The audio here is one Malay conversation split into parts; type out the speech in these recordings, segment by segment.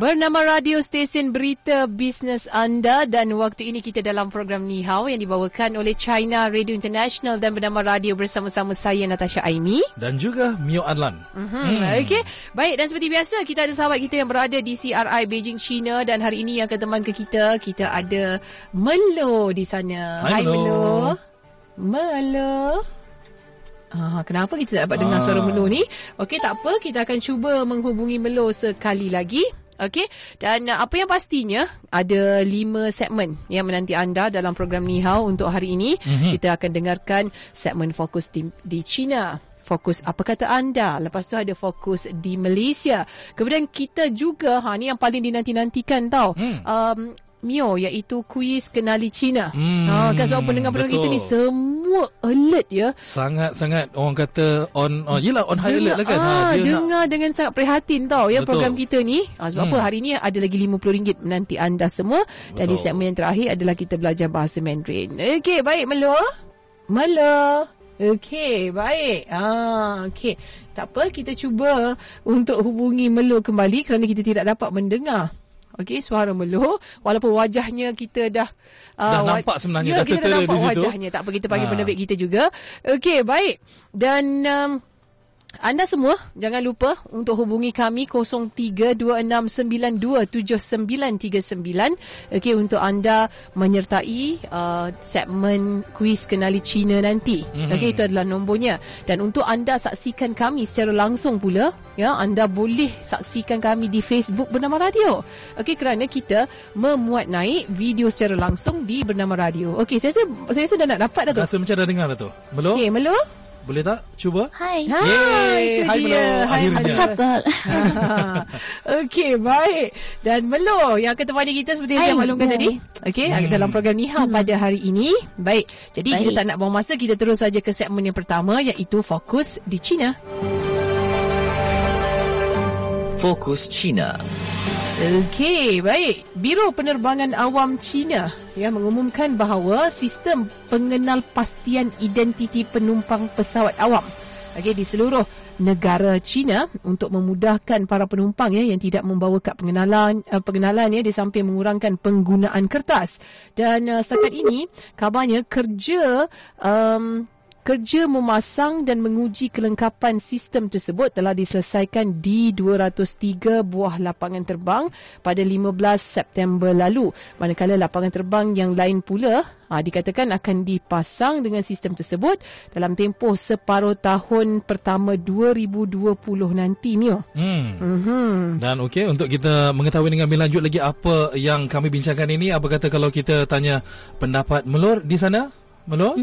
Bernama radio stesen berita bisnes anda dan waktu ini kita dalam program Ni Hao yang dibawakan oleh China Radio International dan bernama radio bersama-sama saya Natasha Aimi dan juga Mio Adlan. Mm-hmm. Hmm. Okey. Baik dan seperti biasa kita ada sahabat kita yang berada di CRI Beijing China dan hari ini yang akan teman ke kita kita ada Melo di sana. Hai, Hai Melo. Melo. Ah, kenapa kita tak dapat dengar Ah. suara Melo ni? Okey, tak apa. Kita akan cuba menghubungi Melo sekali lagi. Okey. Dan uh, apa yang pastinya ada lima segmen yang menanti anda dalam program Ni Hao untuk hari ini. Mm-hmm. Kita akan dengarkan segmen fokus di, di China. Fokus apa kata anda? Lepas tu ada fokus di Malaysia. Kemudian kita juga ha ni yang paling dinanti-nantikan tau. Hmm. Um Mio iaitu kuis kenali China. Hmm, ha kan sebab pendengar-pendengar kita ni semua alert ya. Sangat-sangat orang kata on oh yelah on high alert lah kan. ah, dia dengar dengan sangat prihatin tau ya Betul. program kita ni. Ah, sebab Hmm. apa hari ni ada lagi RM50 menanti anda semua dan di segmen yang terakhir adalah kita belajar bahasa Mandarin. Okey, baik Melo. Melo. Okey, baik. Ah, okey. Tak apa, kita cuba untuk hubungi Melo kembali kerana kita tidak dapat mendengar. Okey, suara Melo walaupun wajahnya kita dah Dah wa- nampak sebenarnya, ya, dah kita dah nampak di situ. wajahnya. Tak apa kita panggil Ah. penerbit kita juga. Okey, baik. Dan um, anda semua jangan lupa untuk hubungi kami 0326927939 okey untuk anda menyertai uh, segmen kuis kenali Cina nanti. Mhm. Mm-hmm. Okey itu adalah nombornya dan untuk anda saksikan kami secara langsung pula ya anda boleh saksikan kami di Facebook bernama radio. Okey kerana kita memuat naik video secara langsung di bernama radio. Okey saya rasa saya rasa dah nak dapat dah tu. Rasa macam dah dengar dah tu. Melo? Okey Melo. Boleh tak? Cuba. Hai. Ha, Yeay. itu Hai, dia. Melo. Hai, Akhirnya. Okey, baik. Dan Melo yang akan temani kita seperti yang Hai, saya maklumkan ya. tadi. Okey, hmm. dalam program Ni Hao pada hari ini. Baik. Jadi Baik. kita tak nak buang masa, kita terus saja ke segmen yang pertama iaitu Fokus di China. Fokus China. Okey, baik. Biro Penerbangan Awam China yang mengumumkan bahawa sistem pengenal pastian identiti penumpang pesawat awam okey di seluruh negara China untuk memudahkan para penumpang ya yang tidak membawa kad pengenalan uh, pengenalan ya di samping mengurangkan penggunaan kertas. Dan uh, setakat ini kabarnya kerja um, Kerja memasang dan menguji kelengkapan sistem tersebut telah diselesaikan di 203 buah lapangan terbang pada 15 September lalu. Manakala lapangan terbang yang lain pula ha, dikatakan akan dipasang dengan sistem tersebut dalam tempoh separuh tahun pertama 2020 nanti, Mio. Hmm. Mhm. Dan okey untuk kita mengetahui dengan lebih lanjut lagi apa yang kami bincangkan ini, apa kata kalau kita tanya pendapat Melur di sana? Melur?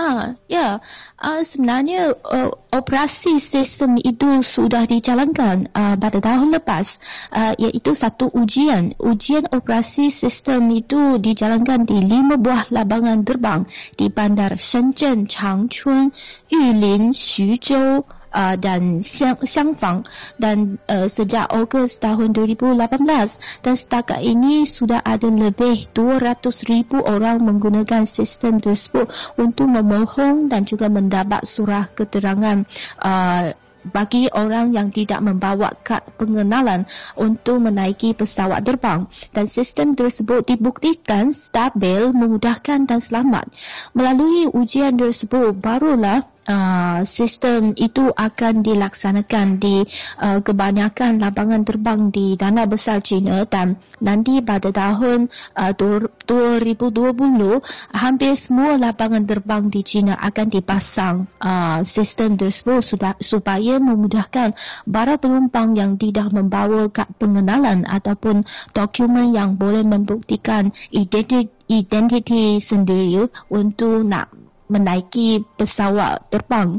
Ah, ya. Ah, sebenarnya uh, operasi sistem itu sudah dijalankan uh, pada tahun lepas uh, iaitu satu ujian. Ujian operasi sistem itu dijalankan di lima buah lapangan terbang di bandar Shenzhen, Changchun, Yulin, Xuzhou uh, dan Xiang, Xiangfang dan uh, sejak Ogos tahun 2018 dan setakat ini sudah ada lebih 200,000 orang menggunakan sistem tersebut untuk memohon dan juga mendapat surah keterangan uh, bagi orang yang tidak membawa kad pengenalan untuk menaiki pesawat terbang dan sistem tersebut dibuktikan stabil, memudahkan dan selamat. Melalui ujian tersebut barulah uh, sistem itu akan dilaksanakan di uh, kebanyakan lapangan terbang di Dana Besar China dan nanti pada tahun uh, 2020 hampir semua lapangan terbang di China akan dipasang uh, sistem tersebut supaya memudahkan para penumpang yang tidak membawa kad pengenalan ataupun dokumen yang boleh membuktikan identiti, identiti sendiri untuk nak menaiki pesawat terbang.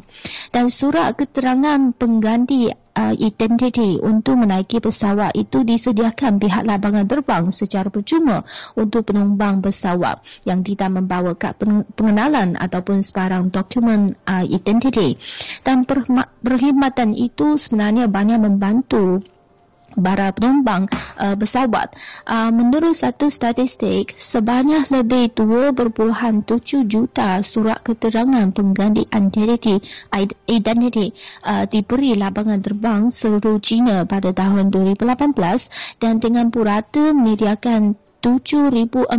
Dan surat keterangan pengganti uh, identiti untuk menaiki pesawat itu disediakan pihak lapangan terbang secara percuma untuk penumpang pesawat yang tidak membawa kad pen- pengenalan ataupun sebarang dokumen uh, identiti dan perkhidma- perkhidmatan itu sebenarnya banyak membantu para penumpang uh, pesawat. Uh, menurut satu statistik, sebanyak lebih 2.7 juta surat keterangan pengganti identiti, identiti uh, diberi lapangan terbang seluruh China pada tahun 2018 dan dengan purata menyediakan 7,400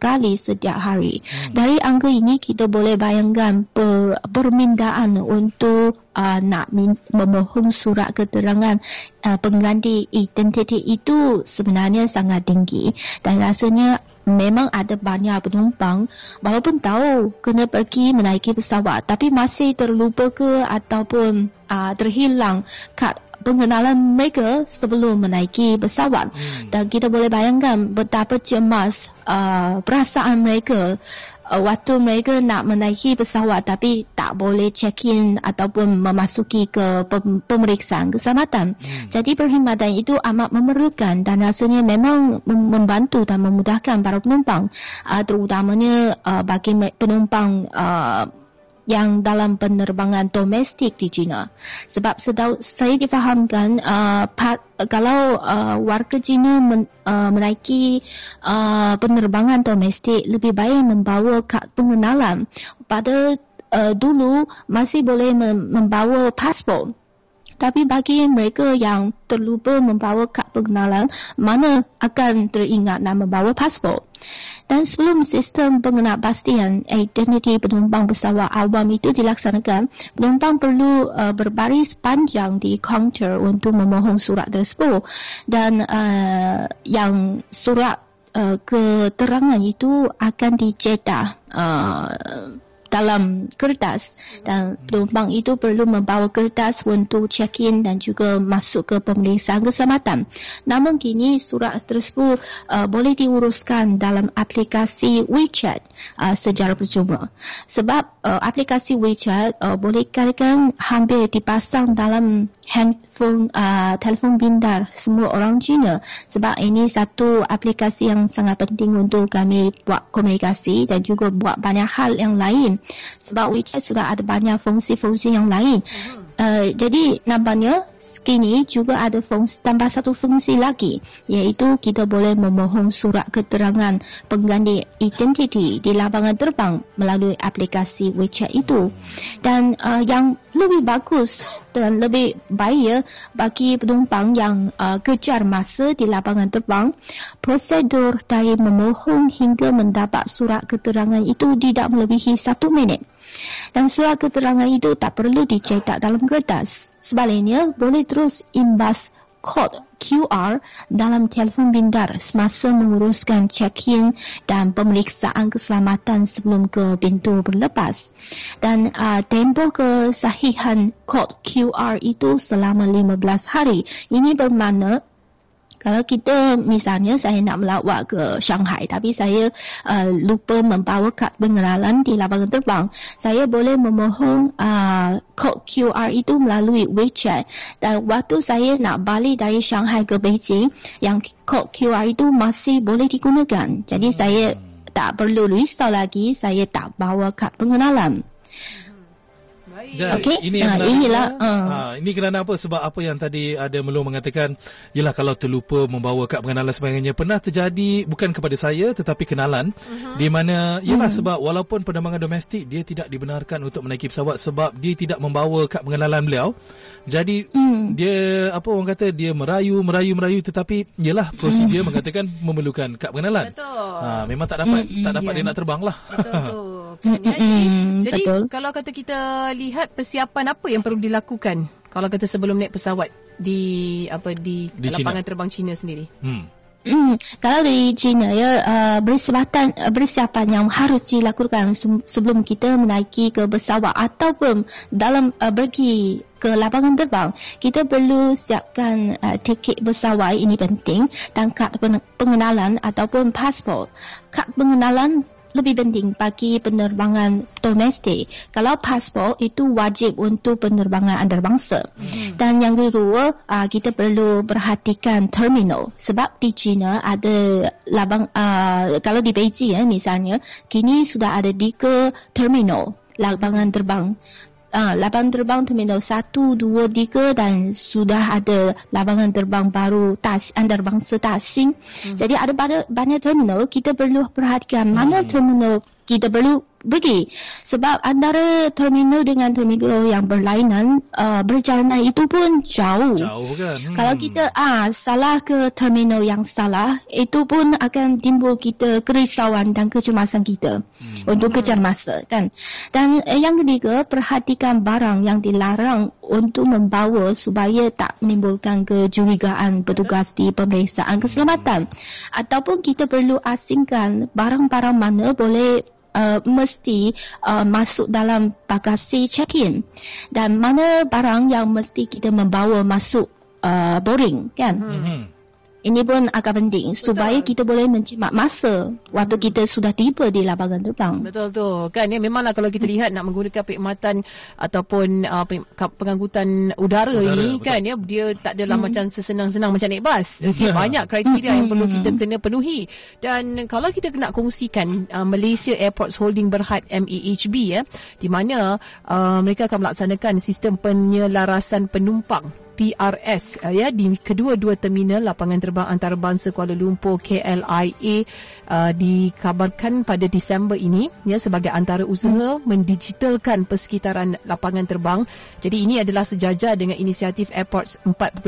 kali setiap hari. Hmm. Dari angka ini kita boleh bayangkan per, permintaan untuk uh, nak min, memohon surat keterangan uh, pengganti identiti itu sebenarnya sangat tinggi dan rasanya memang ada banyak penumpang walaupun tahu kena pergi menaiki pesawat tapi masih terlupa ke ataupun uh, terhilang kad pengenalan mereka sebelum menaiki pesawat hmm. dan kita boleh bayangkan betapa cemas uh, perasaan mereka uh, waktu mereka nak menaiki pesawat tapi tak boleh check in ataupun memasuki ke pemeriksaan keselamatan. Hmm. Jadi perkhidmatan itu amat memerlukan dan rasanya memang membantu dan memudahkan para penumpang uh, terutamanya uh, bagi penumpang uh, yang dalam penerbangan domestik di China. Sebab sedau, saya difahamkan uh, pat, kalau uh, warga China men, uh, menaiki uh, penerbangan domestik lebih baik membawa kad pengenalan. Pada uh, dulu masih boleh membawa pasport. Tapi bagi mereka yang terlupa membawa kad pengenalan, mana akan teringat nak membawa pasport? Dan sebelum sistem pengenalpastian identiti penumpang pesawat awam itu dilaksanakan, penumpang perlu uh, berbaris panjang di kaunter untuk memohon surat tersebut. Dan uh, yang surat uh, keterangan itu akan dicetak uh, dalam kertas dan penumpang itu perlu membawa kertas untuk check-in dan juga masuk ke pemeriksaan keselamatan. Namun kini surat tersebut uh, boleh diuruskan dalam aplikasi WeChat uh, secara percuma. Sebab uh, aplikasi WeChat uh, boleh katakan hampir dipasang dalam handphone uh, telefon pintar semua orang Cina. Sebab ini satu aplikasi yang sangat penting untuk kami buat komunikasi dan juga buat banyak hal yang lain sebab WeChat sudah ada banyak fungsi-fungsi yang lain. Uh, jadi nampaknya kini juga ada fungsi tambah satu fungsi lagi iaitu kita boleh memohon surat keterangan pengganti identiti di lapangan terbang melalui aplikasi WeChat itu. Dan uh, yang lebih bagus dan lebih baik ya bagi penumpang yang uh, kejar masa di lapangan terbang, prosedur dari memohon hingga mendapat surat keterangan itu tidak melebihi satu minit dan surat keterangan itu tak perlu dicetak dalam kertas. Sebaliknya, boleh terus imbas kod QR dalam telefon pintar semasa menguruskan check-in dan pemeriksaan keselamatan sebelum ke pintu berlepas. Dan uh, tempoh kesahihan kod QR itu selama 15 hari. Ini bermakna kalau kita misalnya saya nak melawat ke Shanghai tapi saya uh, lupa membawa kad pengenalan di lapangan terbang, saya boleh memohon uh, kod QR itu melalui WeChat dan waktu saya nak balik dari Shanghai ke Beijing, yang kod QR itu masih boleh digunakan. Jadi saya tak perlu risau lagi saya tak bawa kad pengenalan. Ya, okay. ini ha, inilah uh. ha, ini kerana apa sebab apa yang tadi ada melong mengatakan ialah kalau terlupa membawa kad pengenalan sebagainya pernah terjadi bukan kepada saya tetapi kenalan uh-huh. di mana ialah uh-huh. sebab walaupun penerbangan domestik dia tidak dibenarkan untuk menaiki pesawat sebab dia tidak membawa kad pengenalan beliau jadi uh-huh. dia apa orang kata dia merayu merayu merayu tetapi ialah prosedur uh-huh. mengatakan memerlukan kad pengenalan betul ha, memang tak dapat uh-huh. tak dapat yeah. dia nak terbang lah betul kan ya jadi, jadi betul. kalau kata kita lihat persiapan apa yang perlu dilakukan kalau kata sebelum naik pesawat di apa di, di lapangan China. terbang China sendiri. Hmm. Hmm, kalau di China ya uh, persiapan uh, persiapan yang harus dilakukan sebelum kita menaiki ke pesawat ataupun dalam uh, pergi ke lapangan terbang kita perlu siapkan uh, tiket pesawat ini penting dan kad pengenalan ataupun pasport kad pengenalan lebih penting bagi penerbangan domestik. Kalau pasport itu wajib untuk penerbangan antarabangsa. Hmm. Dan yang kedua, uh, kita perlu perhatikan terminal. Sebab di China ada labang, uh, kalau di Beijing ya, misalnya, kini sudah ada tiga terminal lapangan terbang. Uh, lapangan terbang terminal 1, 2, 3 dan sudah ada lapangan terbang baru tas, antarabangsa tasing. Hmm. Jadi ada banyak terminal, kita perlu perhatikan hmm. mana terminal kita perlu pergi sebab antara terminal dengan terminal yang berlainan uh, berjalanan itu pun jauh. Jauh kan. Hmm. Kalau kita ah salah ke terminal yang salah itu pun akan timbul kita kerisauan dan kecemasan kita hmm. untuk kejar masa kan. Dan eh, yang ketiga perhatikan barang yang dilarang untuk membawa supaya tak menimbulkan kecurigaan petugas di pemeriksaan keselamatan hmm. ataupun kita perlu asingkan barang-barang mana boleh uh, mesti uh, masuk dalam bagasi check-in. Dan mana barang yang mesti kita membawa masuk uh, boarding kan. Mm-hmm ini pun agak penting Betul. supaya kita boleh menjimat masa waktu kita sudah tiba di lapangan terbang. Betul tu. Kan ya memanglah kalau kita lihat nak menggunakan perkhidmatan ataupun uh, pengangkutan udara, udara ini betul. kan ya dia tak adalah hmm. macam sesenang-senang macam naik bas. Okay, banyak kriteria yang perlu kita kena penuhi. Dan kalau kita nak kongsikan uh, Malaysia Airports Holding Berhad MEHB ya di mana uh, mereka akan melaksanakan sistem penyelarasan penumpang PRS uh, ya di kedua-dua terminal lapangan terbang antarabangsa Kuala Lumpur KLIA uh, dikabarkan pada Disember ini ya sebagai antara usaha hmm. mendigitalkan persekitaran lapangan terbang. Jadi ini adalah sejajar dengan inisiatif Airports 4.0.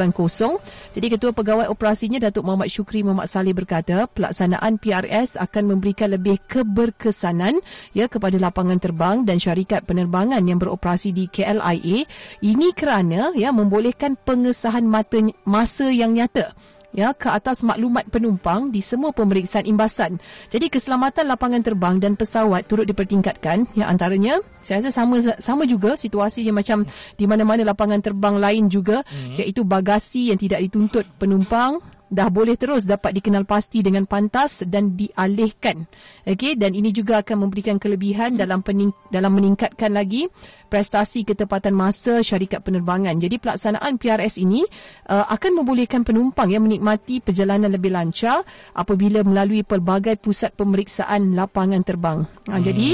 Jadi Ketua Pegawai Operasinya Datuk Muhammad Syukri Muhammad Saleh berkata pelaksanaan PRS akan memberikan lebih keberkesanan ya kepada lapangan terbang dan syarikat penerbangan yang beroperasi di KLIA. Ini kerana ya membolehkan pengesahan mata, masa yang nyata ya ke atas maklumat penumpang di semua pemeriksaan imbasan. Jadi keselamatan lapangan terbang dan pesawat turut dipertingkatkan. Ya antaranya saya rasa sama sama juga situasi yang macam di mana-mana lapangan terbang lain juga hmm. iaitu bagasi yang tidak dituntut penumpang dah boleh terus dapat dikenal pasti dengan pantas dan dialihkan. Okey dan ini juga akan memberikan kelebihan dalam pening, dalam meningkatkan lagi prestasi ketepatan masa syarikat penerbangan. Jadi pelaksanaan PRS ini uh, akan membolehkan penumpang yang menikmati perjalanan lebih lancar apabila melalui pelbagai pusat pemeriksaan lapangan terbang. Ha, hmm. jadi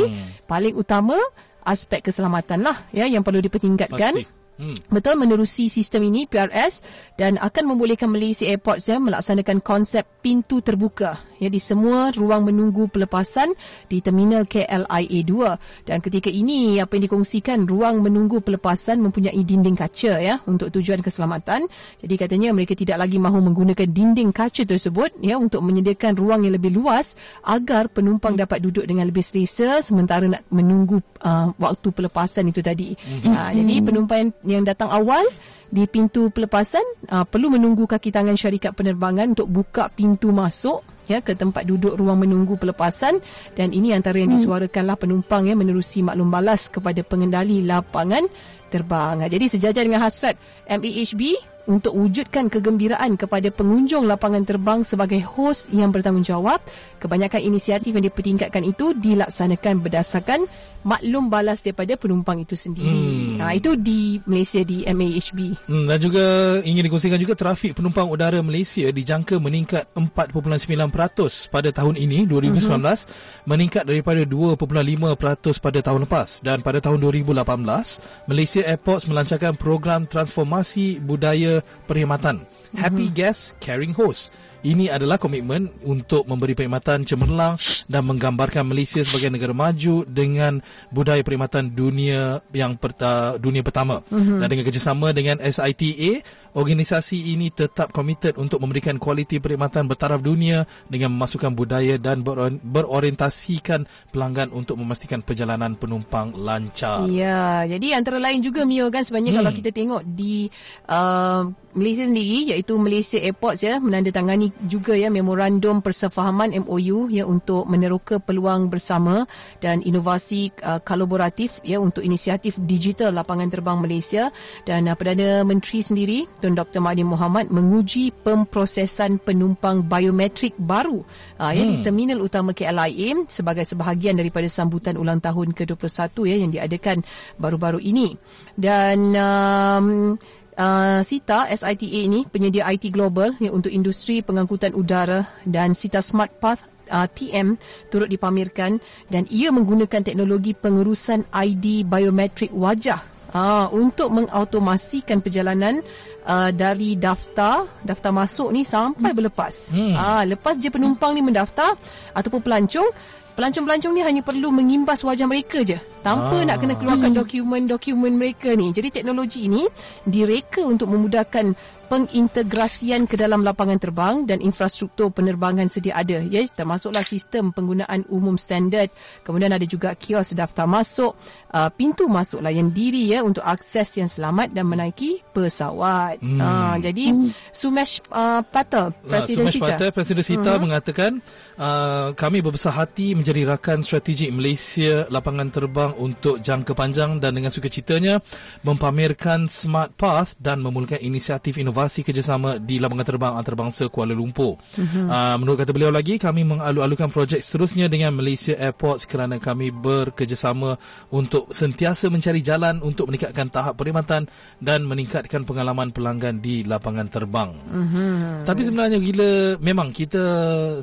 paling utama aspek keselamatan lah ya yang perlu dipertingkatkan. Pasti. Hmm. Betul menerusi sistem ini PRS dan akan membolehkan Malaysia Airports ya melaksanakan konsep pintu terbuka ya di semua ruang menunggu pelepasan di terminal KLIA 2 dan ketika ini apa yang dikongsikan ruang menunggu pelepasan mempunyai dinding kaca ya untuk tujuan keselamatan. Jadi katanya mereka tidak lagi mahu menggunakan dinding kaca tersebut ya untuk menyediakan ruang yang lebih luas agar penumpang hmm. dapat duduk dengan lebih selesa sementara nak menunggu uh, waktu pelepasan itu tadi. Hmm. Uh, jadi penumpang yang datang awal di pintu pelepasan uh, perlu menunggu kaki tangan syarikat penerbangan untuk buka pintu masuk ya ke tempat duduk ruang menunggu pelepasan dan ini antara yang hmm. disuarakanlah penumpang ya menerusi maklum balas kepada pengendali lapangan terbang. Jadi sejajar dengan hasrat MEHB untuk wujudkan kegembiraan kepada pengunjung lapangan terbang sebagai hos yang bertanggungjawab, kebanyakan inisiatif yang dipertingkatkan itu dilaksanakan berdasarkan maklum balas daripada penumpang itu sendiri. Hmm. Ha, itu di Malaysia di MAHB. Hmm, dan juga ingin dikongsikan juga trafik penumpang udara Malaysia dijangka meningkat 4.9% pada tahun ini 2019 uh-huh. Mhm. meningkat daripada 2.5% pada tahun lepas dan pada tahun 2018 Malaysia Airports melancarkan program transformasi budaya perkhidmatan uh-huh. Happy Guest Caring Host ini adalah komitmen untuk memberi perkhidmatan cemerlang dan menggambarkan Malaysia sebagai negara maju dengan budaya perkhidmatan dunia yang perta, dunia pertama. Mm-hmm. Dan dengan kerjasama dengan SITA, organisasi ini tetap komited untuk memberikan kualiti perkhidmatan bertaraf dunia dengan memasukkan budaya dan berorientasikan pelanggan untuk memastikan perjalanan penumpang lancar. Ya, jadi antara lain juga Mio kan sebenarnya hmm. kalau kita tengok di uh, Malaysia sendiri iaitu Malaysia Airports ya menandatangani juga ya memorandum persefahaman MOU ya untuk meneroka peluang bersama dan inovasi uh, kolaboratif ya untuk inisiatif digital lapangan terbang Malaysia dan uh, Perdana Menteri sendiri Tun Dr. Mahdi Muhammad menguji pemprosesan penumpang biometrik baru uh, ya, di hmm. terminal utama KLIA sebagai sebahagian daripada sambutan ulang tahun ke-21 ya yang diadakan baru-baru ini. Dan um, uh, SITA, SITA ini penyedia IT global ya, untuk industri pengangkutan udara dan SITA Smart Path uh, TM turut dipamerkan dan ia menggunakan teknologi pengurusan ID biometrik wajah uh, untuk mengautomasikan perjalanan uh, dari daftar daftar masuk ni sampai berlepas. Hmm. Uh, lepas je penumpang ni mendaftar ataupun pelancong Pelancong-pelancong ni hanya perlu mengimbas wajah mereka je tanpa ah. nak kena keluarkan dokumen-dokumen mereka ni. Jadi teknologi ini direka untuk memudahkan pengintegrasian ke dalam lapangan terbang dan infrastruktur penerbangan sedia ada ya termasuklah sistem penggunaan umum standard kemudian ada juga kios daftar masuk uh, pintu masuk layan diri ya untuk akses yang selamat dan menaiki pesawat hmm. uh, jadi hmm. Sumesh uh, Pata Presiden uh, Sumesh Pata Presiden Sita uh-huh. mengatakan uh, kami berbesar hati menjadi rakan strategik Malaysia lapangan terbang untuk jangka panjang dan dengan sukacitanya mempamerkan Smart Path dan memulakan inisiatif inovasi inovasi kerjasama di lapangan terbang antarabangsa Kuala Lumpur. Uh-huh. Uh, menurut kata beliau lagi, kami mengalu-alukan projek seterusnya dengan Malaysia Airports kerana kami bekerjasama untuk sentiasa mencari jalan untuk meningkatkan tahap perkhidmatan dan meningkatkan pengalaman pelanggan di lapangan terbang. Uh-huh. Tapi sebenarnya gila, memang kita,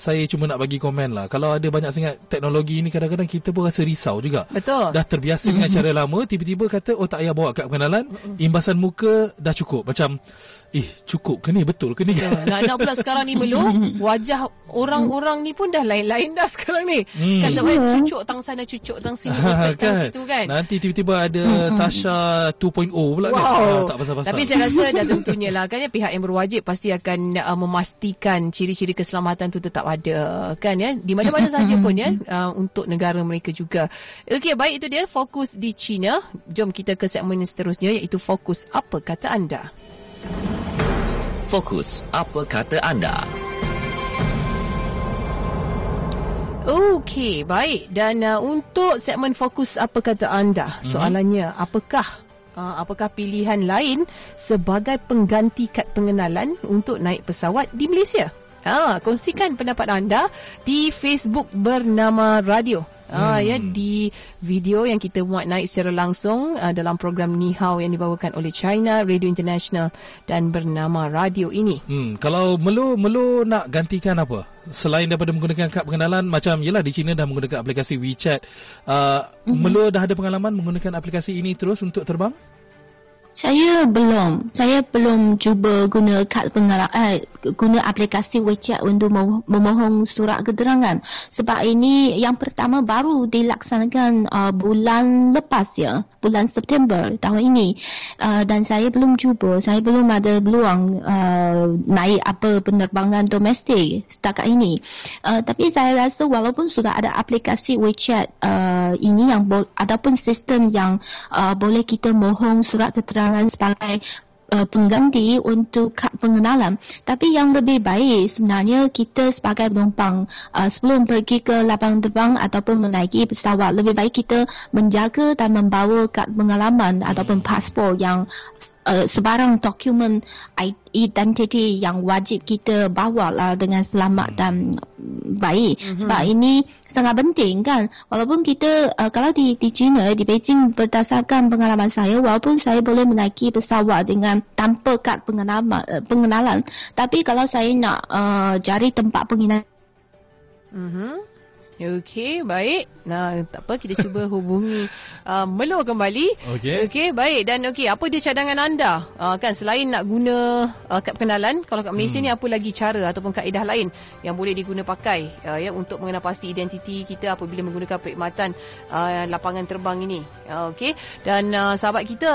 saya cuma nak bagi komen lah. Kalau ada banyak sangat teknologi ini, kadang-kadang kita pun rasa risau juga. Betul. Dah terbiasa uh-huh. dengan cara lama, tiba-tiba kata, oh tak payah bawa kad pengenalan, uh-huh. imbasan muka dah cukup. Macam, Eh cukup ke ni? Betul ke ni? Ya, Nak nak pula sekarang ni Melu Wajah orang-orang ni pun Dah lain-lain dah sekarang ni. Hmm. Kan sebab hmm. cucuk tang sana Cucuk tang sini kan? tang situ kan. Nanti tiba-tiba ada hmm. Tasha 2.0 pula wow. kan ah, Tak pasal-pasal. Tapi saya rasa dah tentunya lah Kan ya pihak yang berwajib Pasti akan uh, memastikan Ciri-ciri keselamatan tu tetap ada Kan ya. Di mana-mana sahaja pun ya uh, Untuk negara mereka juga. Okey baik itu dia. Fokus di China. Jom kita ke segmen seterusnya Iaitu fokus Apa kata anda Fokus, apa kata anda? Okey, baik. Dan uh, untuk segmen fokus apa kata anda? Mhm. Soalannya, mm-hmm. apakah uh, apakah pilihan lain sebagai pengganti kad pengenalan untuk naik pesawat di Malaysia? Ha, kongsikan pendapat anda di Facebook bernama Radio Ah ya hmm. di video yang kita muat naik secara langsung uh, dalam program Ni Hao yang dibawakan oleh China Radio International dan bernama radio ini. Hmm kalau melu melu nak gantikan apa? Selain daripada menggunakan kad pengenalan macam yalah di China dah menggunakan aplikasi WeChat. Uh, mm-hmm. melu dah ada pengalaman menggunakan aplikasi ini terus untuk terbang? Saya belum. Saya belum cuba guna kad pengalaman eh, guna aplikasi WeChat untuk memohon surat keterangan. Sebab ini yang pertama baru dilaksanakan uh, bulan lepas ya, bulan September tahun ini. Uh, dan saya belum cuba. Saya belum ada peluang uh, naik apa penerbangan domestik setakat ini. Uh, tapi saya rasa walaupun sudah ada aplikasi WeChat uh, ini yang bo- ataupun sistem yang uh, boleh kita mohon surat keterangan penerbangan sebagai uh, pengganti untuk kad pengenalan. Tapi yang lebih baik sebenarnya kita sebagai penumpang uh, sebelum pergi ke lapangan terbang ataupun menaiki pesawat lebih baik kita menjaga dan membawa kad pengalaman hmm. ataupun paspor yang uh, sebarang dokumen identiti yang wajib kita bawa lah dengan selamat dan baik. Mm-hmm. Sebab ini sangat penting kan. Walaupun kita uh, kalau di di China di Beijing berdasarkan pengalaman saya walaupun saya boleh menaiki pesawat dengan tanpa kad pengenalan uh, pengenalan tapi kalau saya nak uh, cari tempat penginapan mm-hmm. Okey, baik. Nah, tak apa kita cuba hubungi uh, Melo kembali. Okey. Okey, baik. Dan okey, apa dia cadangan anda? Uh, kan selain nak guna uh, kad pengenalan, kalau kat Malaysia hmm. ni apa lagi cara ataupun kaedah lain yang boleh diguna pakai uh, ya untuk mengenal pasti identiti kita apabila menggunakan perkhidmatan uh, lapangan terbang ini. Uh, okey. Dan uh, sahabat kita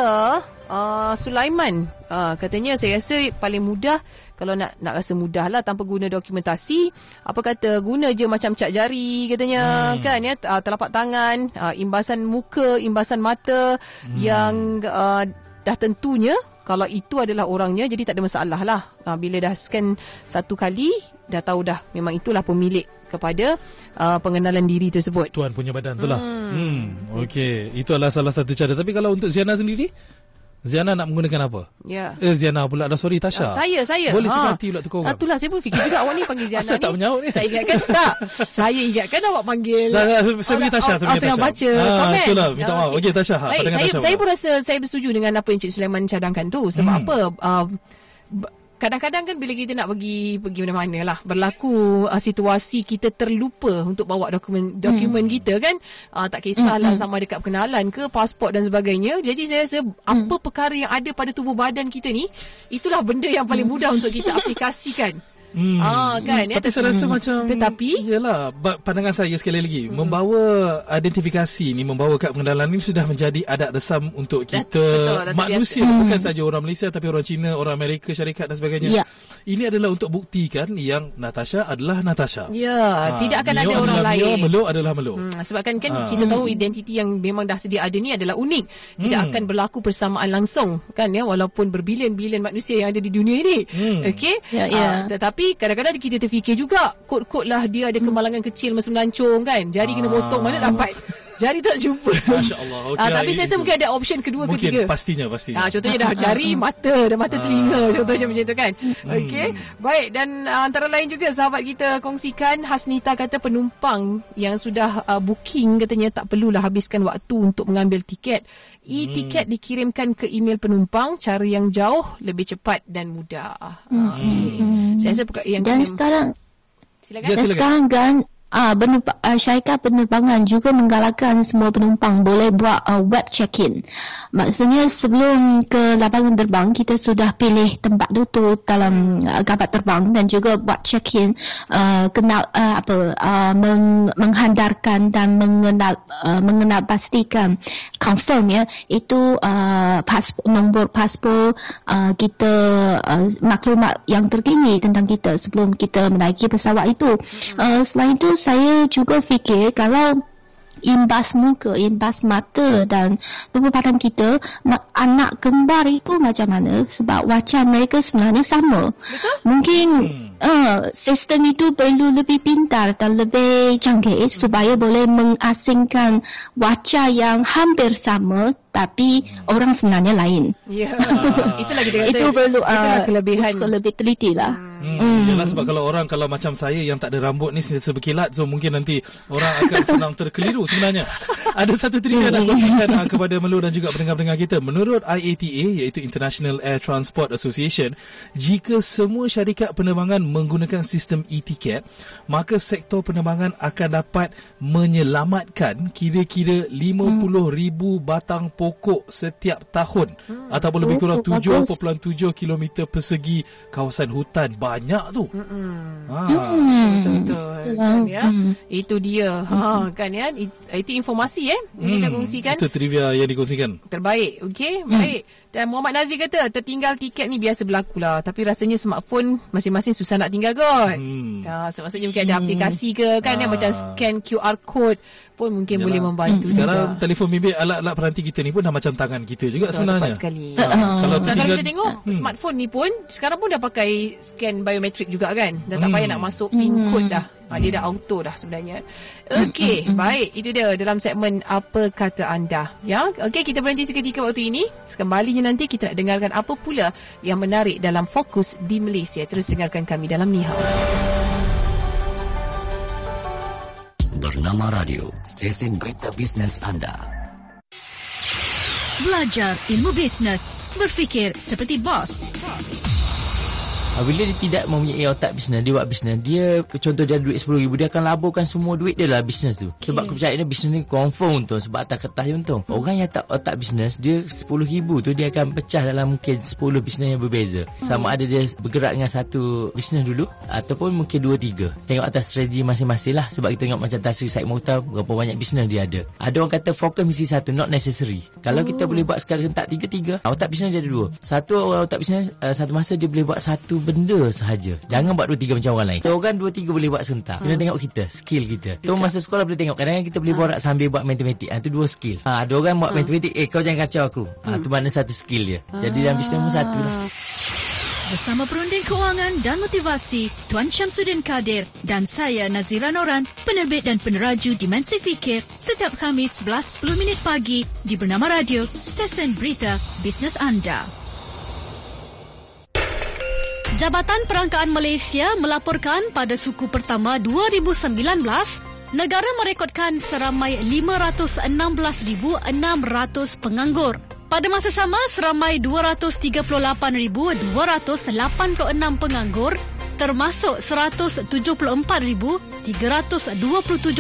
uh, Sulaiman uh, katanya saya rasa paling mudah kalau nak nak rasa mudah lah tanpa guna dokumentasi apa kata guna je macam cap jari katanya hmm. kan ya uh, telapak tangan uh, imbasan muka imbasan mata hmm. yang uh, dah tentunya kalau itu adalah orangnya jadi tak ada masalah lah uh, bila dah scan satu kali dah tahu dah memang itulah pemilik kepada uh, pengenalan diri tersebut tuan punya badan tu lah hmm. hmm. okey itu adalah salah satu cara tapi kalau untuk Ziana sendiri Ziana nak menggunakan apa? Ya. Eh Ziana pula dah sorry Tasha. Uh, saya saya. Boleh ha. sekali pula tukar orang. Ah, itulah saya pun fikir juga awak ni panggil Ziana Asal ni. tak menyaut ni. Saya ingatkan tak. saya ingatkan awak panggil. Tak, tak, saya Tasha, saya pergi Tasha. baca ha, komen. Itulah, minta maaf. Okey Tasha. Ha, Baik, saya, Tasha saya pun rasa saya bersetuju dengan apa yang Cik Sulaiman cadangkan tu. Sebab hmm. apa? Uh, kadang-kadang kan bila kita nak pergi pergi mana-mana lah berlaku uh, situasi kita terlupa untuk bawa dokumen dokumen hmm. kita kan uh, tak kisahlah hmm. sama dekat kenalan ke pasport dan sebagainya jadi saya rasa hmm. apa perkara yang ada pada tubuh badan kita ni itulah benda yang paling mudah hmm. untuk kita aplikasikan Hmm. Ah kan ya. Tapi saya rasa hmm. macam tetapi yalah pandangan saya sekali lagi hmm. membawa identifikasi ni membawa kad pengenalan ni sudah menjadi adat resam untuk kita Betul, manusia biasa. bukan hmm. saja orang Malaysia tapi orang Cina, orang Amerika, syarikat dan sebagainya. Ya. Ini adalah untuk buktikan yang Natasha adalah Natasha. Ya, ha, tidak akan ada orang lain. Mio, Melo adalah Melo. Hmm, sebabkan kan ha. kita tahu identiti yang memang dah sedia ada ni adalah unik. Tidak hmm. akan berlaku persamaan langsung kan ya walaupun berbilion-bilion manusia yang ada di dunia ini. Hmm. Okey. Ya, ya. Ha, tetapi tapi kadang-kadang kita terfikir juga kod-kod lah dia ada kemalangan kecil masa melancong kan. Jadi ah. kena potong mana dapat. Jari tak jumpa. Masya-Allah. Okay, ah, tapi saya rasa mungkin ada option kedua mungkin, ketiga. pastinya pastinya. Ah, contohnya dah jari, mata dan mata ah. telinga contohnya macam tu kan. Hmm. Okey. Baik dan uh, antara lain juga sahabat kita kongsikan Hasnita kata penumpang yang sudah uh, booking katanya tak perlulah habiskan waktu untuk mengambil tiket. E-tiket hmm. dikirimkan ke email penumpang cara yang jauh, lebih cepat dan mudah. Hmm. Okay. Hmm. Saya rasa yang dan sekarang Silakan. Ya, silakan. Dan sekarang kan uh, penumpang, uh, syarikat penerbangan juga menggalakkan semua penumpang boleh buat uh, web check-in. Maksudnya sebelum ke lapangan terbang, kita sudah pilih tempat duduk dalam uh, kapal terbang dan juga buat check-in uh, kenal uh, apa uh, meng, menghandarkan dan mengenal uh, mengenal pastikan confirm ya itu uh, paspor, nombor paspor uh, kita uh, maklumat yang terkini tentang kita sebelum kita menaiki pesawat itu. Uh, selain itu saya juga fikir kalau imbas muka, imbas mata dan tubuh badan kita, anak kembar itu macam mana? Sebab wajah mereka sebenarnya sama. Betul? Mungkin hmm. uh, sistem itu perlu lebih pintar dan lebih canggih hmm. supaya boleh mengasingkan wajah yang hampir sama tapi hmm. orang sebenarnya lain. Ya. Yeah. Kita kata. Itu perlu uh, kelebihan. Lebih teliti lah. Hmm. Hmm. Hmm. Yalah sebab kalau orang kalau macam saya yang tak ada rambut ni sebekilat so mungkin nanti orang akan senang terkeliru sebenarnya. ada satu trivia nak kongsikan uh, kepada Melu dan juga pendengar-pendengar kita. Menurut IATA iaitu International Air Transport Association, jika semua syarikat penerbangan menggunakan sistem e-ticket, maka sektor penerbangan akan dapat menyelamatkan kira-kira 50,000 batang pokok setiap tahun hmm. ataupun lebih kurang 7.7 km persegi kawasan hutan banyak tu. Hmm. Ha. Betul betul. Kan, ya. Hmm. Itu dia. Ha kan ya. Itu informasi eh. Ini hmm. kongsikan. Itu trivia yang dikongsikan. Terbaik. Okey, hmm. baik. Dan Muhammad Nazir kata tertinggal tiket ni biasa berlaku lah. Tapi rasanya smartphone masing-masing susah nak tinggal kot. Hmm. Ha, so maksudnya mungkin ada aplikasi ke kan ha. yang macam scan QR code pun mungkin Yalah. boleh membantu hmm. Sekarang juga. telefon bimbit alat-alat peranti kita ni pun dah macam tangan kita juga Betul, sebenarnya. Tepat sekali. Ha. Uh, kalau so, kalau kita tengok hmm. smartphone ni pun sekarang pun dah pakai scan biometrik juga kan. Dah tak hmm. payah nak masuk pin hmm. code dah. Ha, dia dah auto dah sebenarnya. Okey, hmm. baik. Itu dia dalam segmen apa kata anda. Ya, okey kita berhenti seketika waktu ini. Sekembalinya nanti kita nak dengarkan apa pula yang menarik dalam fokus di Malaysia. Terus dengarkan kami dalam Nihau. Bernama Radio, stesen berita bisnes anda. Belajar ilmu bisnes, berfikir seperti bos. Bila dia tidak mempunyai otak bisnes, dia buat bisnes, dia contoh dia duit RM10,000, dia akan laburkan semua duit dia lah bisnes tu. Okay. Sebab kepercayaan dia bisnes ni confirm untung sebab atas kertas dia untung. Hmm. Orang yang tak otak bisnes, dia RM10,000 tu dia akan pecah dalam mungkin 10 bisnes yang berbeza. Hmm. Sama ada dia bergerak dengan satu bisnes dulu ataupun mungkin dua tiga. Tengok atas strategi masing-masing lah sebab kita tengok macam Tasri Syed Muhtar berapa banyak bisnes dia ada. Ada orang kata fokus mesti satu, not necessary. Kalau oh. kita boleh buat sekali rentak tiga-tiga, otak bisnes dia ada dua. Satu otak bisnes, uh, satu masa dia boleh buat satu benda sahaja. Jangan buat dua tiga macam orang lain. Orang dua tiga boleh buat serentak. Kena ha. tengok kita, skill kita. Tu masa sekolah boleh tengok. Kadang-kadang kita boleh ha. borak sambil buat matematik. Ha, tu dua skill. Ha, ada orang buat ha. matematik, eh kau jangan kacau aku. Ha, tu mana satu skill dia. Jadi dalam bisnes satu lah. Bersama Perunding Kewangan dan Motivasi, Tuan Syamsuddin Kadir dan saya Nazira Noran, penerbit dan peneraju Dimensi Fikir, setiap Khamis 11.10 minit pagi di Bernama Radio, stesen berita bisnes anda. Jabatan Perangkaan Malaysia melaporkan pada suku pertama 2019, negara merekodkan seramai 516,600 penganggur. Pada masa sama, seramai 238,286 penganggur termasuk 174,327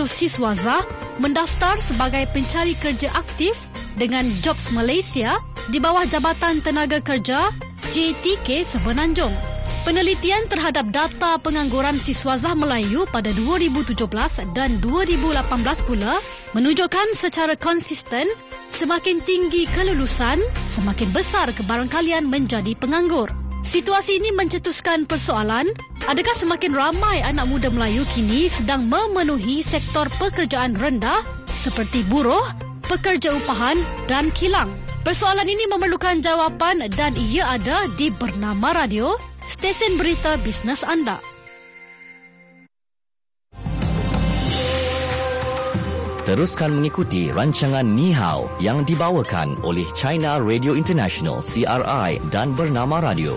siswaza mendaftar sebagai pencari kerja aktif dengan Jobs Malaysia di bawah Jabatan Tenaga Kerja JTK Semenanjung. Penelitian terhadap data pengangguran siswaza Melayu pada 2017 dan 2018 pula menunjukkan secara konsisten Semakin tinggi kelulusan, semakin besar kebarangkalian menjadi penganggur. Situasi ini mencetuskan persoalan, adakah semakin ramai anak muda Melayu kini sedang memenuhi sektor pekerjaan rendah seperti buruh, pekerja upahan dan kilang? Persoalan ini memerlukan jawapan dan ia ada di Bernama Radio, stesen berita bisnes anda. Teruskan mengikuti rancangan Ni Hao yang dibawakan oleh China Radio International CRI dan Bernama Radio.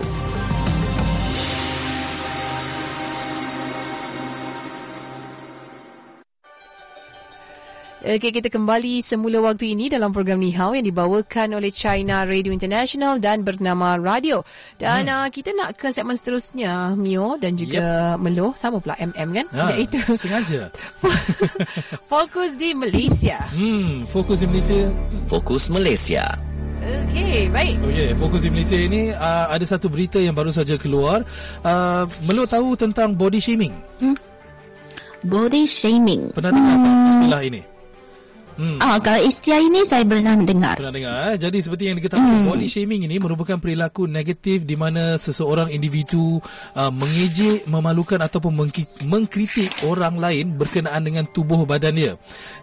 Okey, kita kembali semula waktu ini dalam program Ni Hao yang dibawakan oleh China Radio International dan bernama Radio. Dan hmm. uh, kita nak ke segmen seterusnya, Mio dan juga yep. Melo. Sama pula MM kan? Ha, Iaitu sengaja. fokus di Malaysia. Hmm, fokus di Malaysia. Fokus Malaysia. Okey, baik. Oh yeah, fokus di Malaysia ini uh, ada satu berita yang baru saja keluar. Uh, Melo tahu tentang body shaming? Hmm? Body shaming. Pernah dengar hmm. apa istilah ini? Hmm. Ah, kalau istilah ini saya pernah mendengar. Pernah dengar. Eh? Jadi seperti yang diketahui, hmm. body shaming ini merupakan perilaku negatif di mana seseorang individu uh, mengejek, memalukan ataupun mengkritik orang lain berkenaan dengan tubuh badan dia.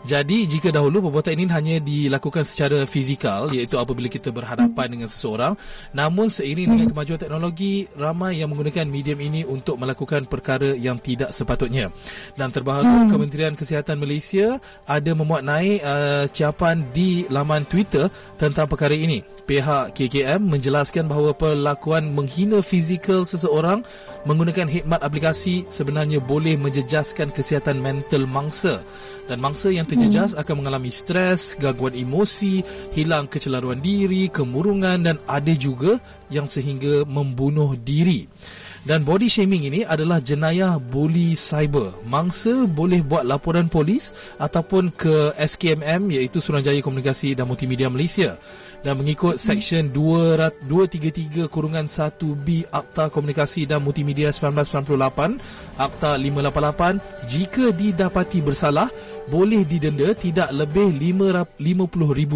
Jadi jika dahulu perbuatan ini hanya dilakukan secara fizikal, iaitu apabila kita berhadapan hmm. dengan seseorang, namun seiring hmm. dengan kemajuan teknologi, ramai yang menggunakan medium ini untuk melakukan perkara yang tidak sepatutnya. Dan terbaru, hmm. Kementerian Kesihatan Malaysia ada memuat naik uh, siapan di laman Twitter tentang perkara ini. Pihak KKM menjelaskan bahawa perlakuan menghina fizikal seseorang menggunakan khidmat aplikasi sebenarnya boleh menjejaskan kesihatan mental mangsa. Dan mangsa yang terjejas hmm. akan mengalami stres, gangguan emosi, hilang kecelaruan diri, kemurungan dan ada juga yang sehingga membunuh diri. Dan body shaming ini adalah jenayah bully cyber. Mangsa boleh buat laporan polis ataupun ke SKMM iaitu Suruhanjaya Komunikasi dan Multimedia Malaysia. Dan mengikut Seksyen 233 kurungan 1B Akta Komunikasi dan Multimedia 1998, Akta 588, jika didapati bersalah, boleh didenda tidak lebih RM50,000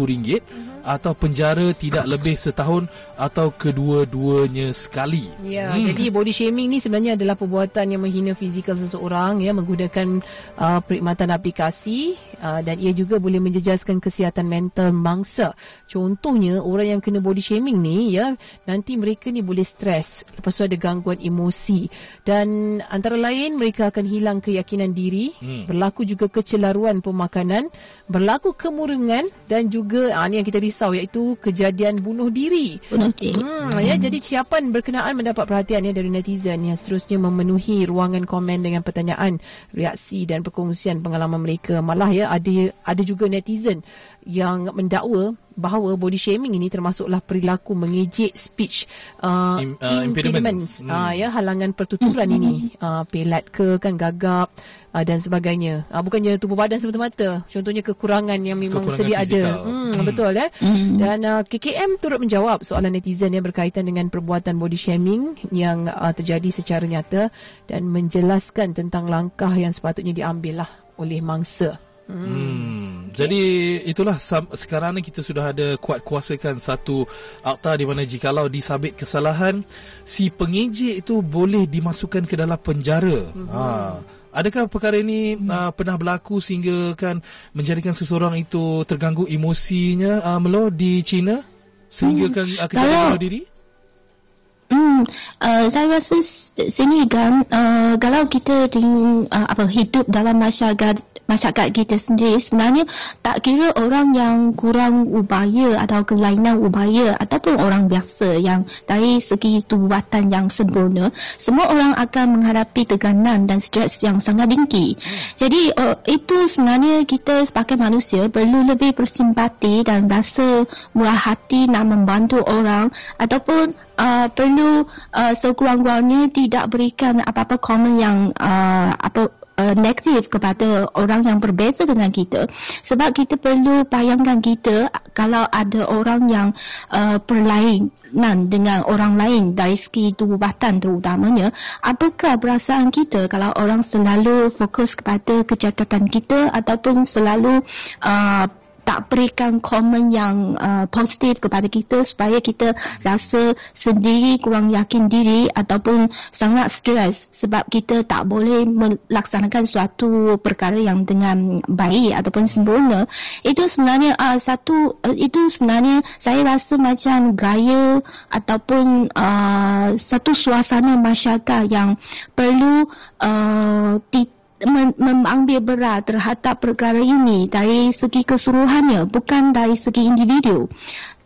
atau penjara tidak lebih setahun atau kedua-duanya sekali. Ya, hmm. jadi body shaming ni sebenarnya adalah perbuatan yang menghina fizikal seseorang ya menggunakan uh, perkhidmatan aplikasi uh, dan ia juga boleh menjejaskan kesihatan mental mangsa. Contohnya orang yang kena body shaming ni ya nanti mereka ni boleh stres, lepas tu ada gangguan emosi dan antara lain mereka akan hilang keyakinan diri, hmm. berlaku juga kecelaruan pemakanan, berlaku kemurungan dan juga uh, ni yang kita risau risau iaitu kejadian bunuh diri. Bunuh diri. Hmm, hmm. ya jadi siapan berkenaan mendapat perhatian ya dari netizen yang seterusnya memenuhi ruangan komen dengan pertanyaan, reaksi dan perkongsian pengalaman mereka. Malah ya ada ada juga netizen yang mendakwa bahawa body shaming ini termasuklah perilaku mengejek speech uh, Im, uh, impediments hmm. uh, ya halangan pertuturan ini uh, pelat ke kan gagap uh, dan sebagainya uh, bukannya tubuh badan semata-mata contohnya kekurangan yang memang kekurangan sedia fizikal. ada hmm, hmm. betul ya hmm. dan uh, KKM turut menjawab soalan netizen yang berkaitan dengan perbuatan body shaming yang uh, terjadi secara nyata dan menjelaskan tentang langkah yang sepatutnya diambil lah oleh mangsa Hmm. hmm. Jadi itulah sekarang ni kita sudah ada kuat kuasakan satu akta di mana jikalau disabit kesalahan si pengejek itu boleh dimasukkan ke dalam penjara. Hmm. Ha. Adakah perkara ini uh, pernah berlaku sehingga kan menjadikan seseorang itu terganggu emosinya uh, melo di China sehingga hmm. kan uh, kejadian bunuh diri? Hmm, uh, saya rasa sini kan uh, kalau kita ting, uh, apa hidup dalam masyarakat masyarakat kita sendiri sebenarnya tak kira orang yang kurang upaya atau kelainan upaya ataupun orang biasa yang dari segi tubuhatan yang sempurna semua orang akan menghadapi tekanan dan stres yang sangat tinggi. Jadi uh, itu sebenarnya kita sebagai manusia perlu lebih bersimpati dan rasa murah hati nak membantu orang ataupun uh, perlu uh, sekurang-kurangnya tidak berikan apa-apa komen yang uh, apa uh, negatif kepada orang yang berbeza dengan kita. Sebab kita perlu bayangkan kita kalau ada orang yang uh, perlainan dengan orang lain dari segi tubatan terutamanya apakah perasaan kita kalau orang selalu fokus kepada kecacatan kita ataupun selalu uh, tak berikan komen yang uh, positif kepada kita supaya kita rasa sendiri kurang yakin diri ataupun sangat stres sebab kita tak boleh melaksanakan suatu perkara yang dengan baik ataupun sempurna. Itu sebenarnya uh, satu uh, itu sebenarnya saya rasa macam gaya ataupun uh, satu suasana masyarakat yang perlu uh, mengambil berat terhadap perkara ini dari segi keseluruhannya bukan dari segi individu.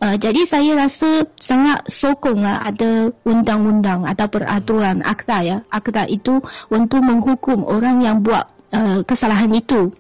Uh, jadi saya rasa sangat sokong uh, ada undang-undang atau peraturan akta ya. Akta itu untuk menghukum orang yang buat uh, kesalahan itu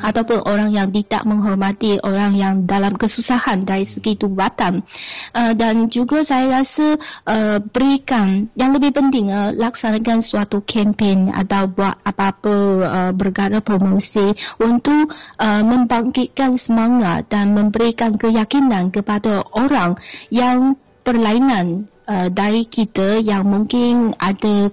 ataupun orang yang tidak menghormati orang yang dalam kesusahan dari segi tubatan uh, dan juga saya rasa uh, berikan yang lebih penting uh, laksanakan suatu kempen atau buat apa-apa uh, bergara promosi untuk uh, membangkitkan semangat dan memberikan keyakinan kepada orang yang perlainan uh, dari kita yang mungkin ada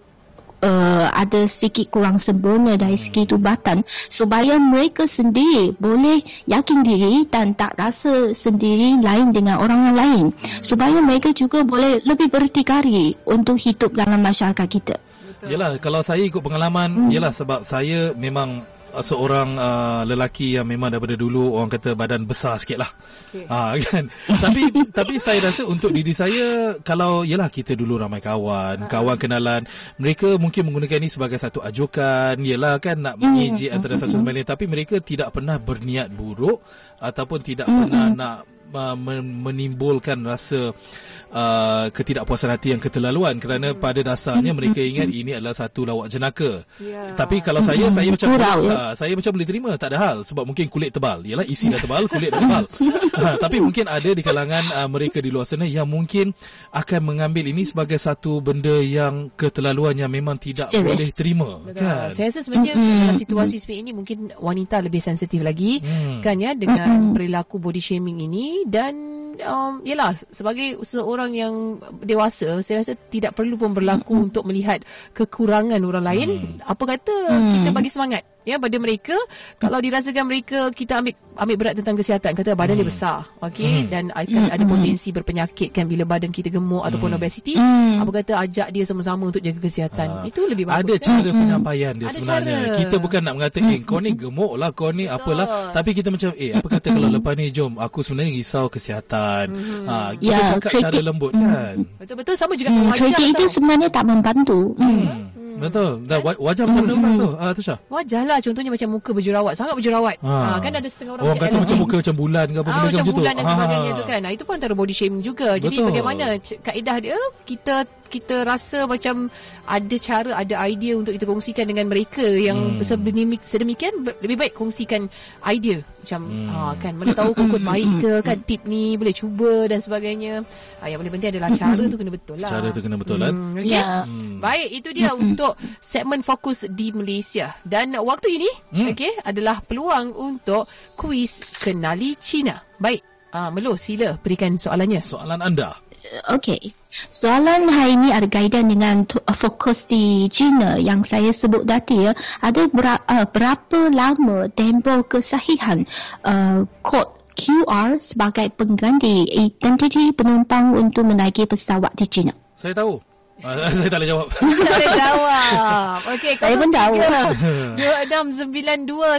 uh, ada sedikit kurang sempurna dari segi tubatan supaya mereka sendiri boleh yakin diri dan tak rasa sendiri lain dengan orang yang lain supaya mereka juga boleh lebih berdikari untuk hidup dalam masyarakat kita. Yalah kalau saya ikut pengalaman hmm. yalah sebab saya memang seorang uh, lelaki yang memang daripada dulu orang kata badan besar sikit lah okay. ha, kan? tapi tapi saya rasa untuk diri saya kalau yalah kita dulu ramai kawan kawan kenalan mereka mungkin menggunakan ini sebagai satu ajukan yalah kan nak mengejek antara satu sama lain tapi mereka tidak pernah berniat buruk ataupun tidak pernah nak uh, menimbulkan rasa uh, ketidakpuasan hati yang keterlaluan kerana hmm. pada dasarnya mereka ingat ini adalah satu lawak jenaka. Yeah. Tapi kalau saya saya macam Kurau, ya. saya macam boleh terima tak ada hal sebab mungkin kulit tebal. Yalah isi dah tebal, kulit dah tebal. ha, tapi mungkin ada di kalangan uh, mereka di luar sana yang mungkin akan mengambil ini sebagai satu benda yang keterlaluan yang memang tidak Serious. boleh terima. Kan? Saya rasa sebenarnya mm-hmm. dalam situasi seperti ini mungkin wanita lebih sensitif lagi mm. kan ya dengan perilaku body shaming ini dan um, yelah sebagai seorang yang dewasa saya rasa tidak perlu pun berlaku mm-hmm. untuk melihat kekurangan orang lain mm. apa kata mm. kita bagi semangat ya pada mereka kalau dirasakan mereka kita ambil ambil berat tentang kesihatan kata badan hmm. dia besar okey hmm. dan akan hmm. ada potensi berpenyakit kan bila badan kita gemuk hmm. ataupun obesiti hmm. apa kata ajak dia sama-sama untuk jaga kesihatan uh, itu lebih bagus ada cara hmm. penyampaian dia ada sebenarnya cara. kita bukan nak mengata eh kau ni gemuk lah kau ni Betul. apalah tapi kita macam eh apa kata kalau lepas ni jom aku sebenarnya risau kesihatan hmm. ha, kita ya, cakap cara lembut hmm. kan betul-betul sama juga hmm. kritik itu sebenarnya tak membantu hmm. Hmm. Betul. Dah wajah macam mana tu? Ah Tasha. Wajahlah contohnya macam muka berjerawat, sangat berjerawat. Ha. ha kan ada setengah orang oh, kata macam muka macam bulan ke apa ha, macam, macam bulan dan sebagainya ha. tu kan. Nah itu pun antara body shaming juga. Jadi Betul. bagaimana kaedah dia kita kita rasa macam ada cara, ada idea untuk kita kongsikan dengan mereka yang hmm. sedemikian, sedemikian lebih baik kongsikan idea macam hmm. ha, kan mana tahu kod baik ke kan tip ni boleh cuba dan sebagainya. Ha, yang paling penting adalah cara tu kena betul lah. Cara tu kena betul lah. Hmm, okay? yeah. hmm. Baik, itu dia untuk segmen fokus di Malaysia. Dan waktu ini hmm. okay, adalah peluang untuk kuis kenali Cina. Baik, uh, Melo sila berikan soalannya. Soalan anda. Okey. Soalan hari ini ada kaitan dengan uh, fokus di China yang saya sebut tadi ya. Ada ber, uh, berapa lama tempoh kesahihan uh, kod QR sebagai pengganti identiti penumpang untuk menaiki pesawat di China? Saya tahu. Uh, saya tak boleh jawab. tak boleh jawab. Okey, saya pun tahu.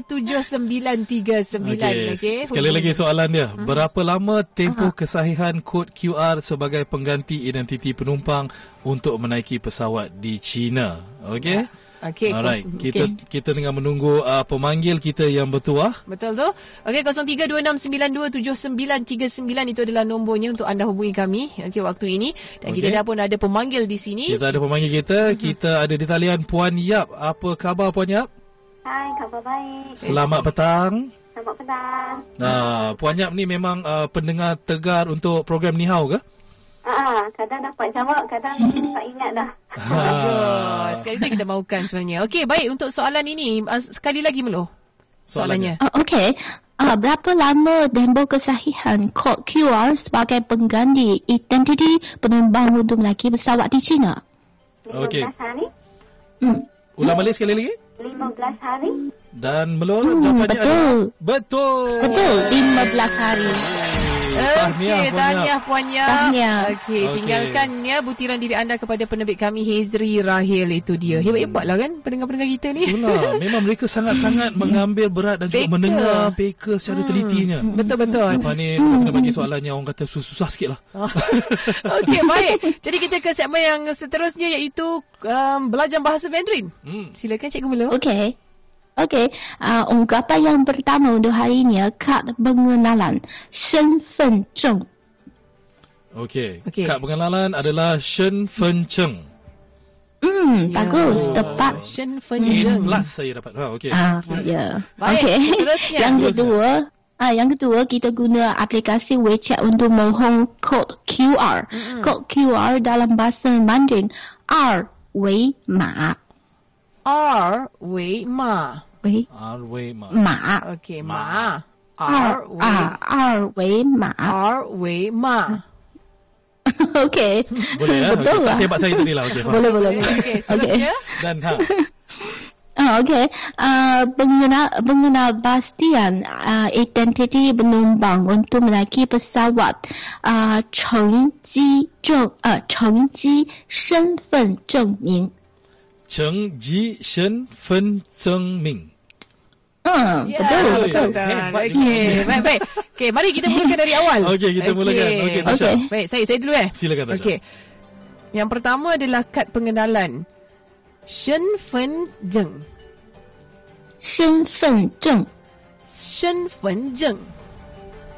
26927939. Okey. Okay. Sekali lagi soalan dia. Uh-huh. Berapa lama tempoh uh-huh. kesahihan kod QR sebagai pengganti identiti penumpang untuk menaiki pesawat di China? Okey. Yeah. Okey. Alright. Okay. Kita kita tengah menunggu uh, pemanggil kita yang bertuah. Betul tu. Okey 0326927939 itu adalah nombornya untuk anda hubungi kami okey waktu ini dan okay. kita dah pun ada pemanggil di sini. Kita ada pemanggil kita. Uh-huh. Kita ada di talian Puan Yap. Apa khabar Puan Yap? Hai, khabar baik. Selamat petang. Selamat petang. Nah, Puan Yap ni memang uh, pendengar tegar untuk program Nihau ke? Ah, kadang dapat jawab, kadang tak ingat dah. Bagus. Sekali tu kita mahukan sebenarnya. Okey, baik untuk soalan ini uh, sekali lagi Melo. Soalannya. Uh, Okey. Uh, berapa lama tempoh kesahihan kod QR sebagai pengganti identiti penumpang untuk menaiki pesawat di China? Okey. 15 hari. Hmm. Ulang balik sekali lagi. 15 hari. Dan Melor Hmm, jawapannya betul. adalah betul. Betul, 15 hari. Okey, tahniah Puan Yap. Tahniah. Okey, Okey. tinggalkan ya butiran diri anda kepada penerbit kami Hezri Rahil itu dia. Hebat-hebatlah kan pendengar-pendengar kita ni. Itulah, memang mereka sangat-sangat mengambil berat dan juga Peka. mendengar peka secara telitinya. Betul-betul. Lepas ni kita kena bagi soalan yang orang kata susah sikit lah. Okey, baik. Jadi kita ke segmen yang seterusnya iaitu um, belajar bahasa Mandarin. Hmm. Silakan Cikgu Melo. Okey. Okey, uh, ungkapan yang pertama untuk hari ini, kad pengenalan, 身份证. Okey. Okey. Kad pengenalan adalah Shen Fen Cheng. Hmm, Ya. bagus, Oh. tepat. Shen A Fen Zheng. plus saya dapat. Ha, okey. Ah, ya. Baik, Okey. seterusnya. yang Seterusnya. kedua, ah yang kedua kita guna aplikasi WeChat untuk mohon kod QR. Kod QR dalam bahasa Mandarin 二维码， R Wei Ma. 喂 R way ma. 码 Okey, Ma. Ma. R 二 Wei 啊二维码。 R Wei Ma. Okey. Boleh ya? Betul Okey, lah. Tak sebat saya tadi lah. Okey, faham. Boleh boleh. boleh. Okey, seterusnya. Dan ha. Ah, okey. Uh, pengenal pengenal pastian uh, identiti penumpang untuk menaiki pesawat. Uh, 乘机证呃乘机身份证明。 Cheng Ji Shen Fen Cheng Ming. Ha, betul, yeah, betul, betul. betul. Hey, baik, okay. baik, baik. Okay, mari kita mulakan dari awal. Okey, kita okay. mulakan. Okey, Tasha. Okay. Baik, saya saya dulu eh. Silakan, Tasha. Okey. Yang pertama adalah kad pengenalan. Shen Fen Zheng. Shen Fen Zheng. Shen Fen Zheng.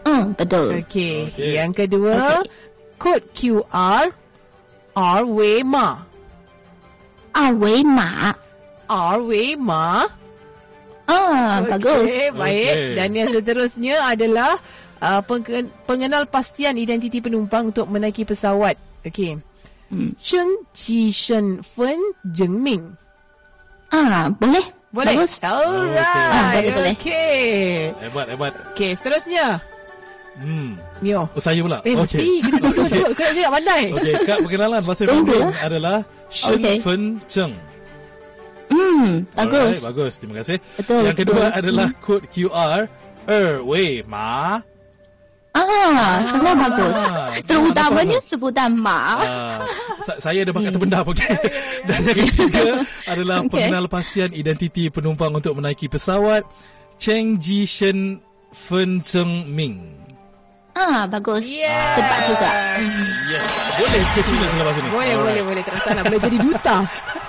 Hmm, betul. Okey. Okay. Yang kedua, okay. kod QR R Wei Ma. 二维码。 R Wei Ma. Ah, bagus. Okey, baik. Okey. Dan yang seterusnya adalah uh, pengen, pengenal pastian identiti penumpang untuk menaiki pesawat. Okey. Hmm. 身机身份证明。 Ah, boleh. Boleh? Bagus. Alright. Ah, boleh, boleh. Okey. Hebat, hebat. Okey, seterusnya. Hmm. Mio. Oh, saya pula. Eh, mesti. Kena dulu sebut. Kena dia pandai. Okey, kad pengenalan bahasa Mandarin lah. adalah Shen Okey. Fen Zheng. Hmm, bagus. Alright, bagus. Terima kasih. Betul, Yang kedua betul. adalah kod QR Er Wei Ma. Ah, sangat bagus. Ah, Terutamanya sebutan ma. Ah, sa- saya ada bakat terpendam okey. Dan yang ketiga adalah Okey. pengenal pastian identiti penumpang untuk menaiki pesawat Cheng Ji Shen Fen Zeng Ming. Ah, bagus. Yeah. Tepat juga. Yes. Boleh ke China selepas ini? Boleh, Alright. boleh, boleh. Tak masalah. Boleh jadi duta.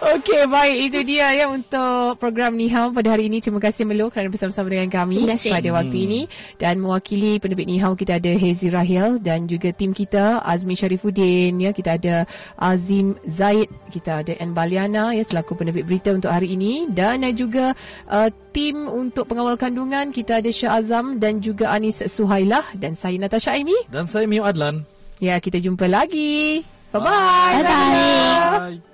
Okey, baik. Itu dia ya untuk program Nihao pada hari ini. Terima kasih Melo kerana bersama-sama dengan kami pada waktu ini. Dan mewakili penerbit Nihao kita ada Hezi Rahil dan juga tim kita Azmi Sharifuddin. Ya, kita ada Azim Zaid. Kita ada N Baliana ya, selaku penerbit berita untuk hari ini. Dan juga uh, tim untuk pengawal kandungan. Kita ada Syah Azam dan juga Anis Suhailah. Dan saya Natasha Aimi. Dan saya Mio Adlan. Ya, kita jumpa lagi. Bye-bye. Bye-bye. Bye.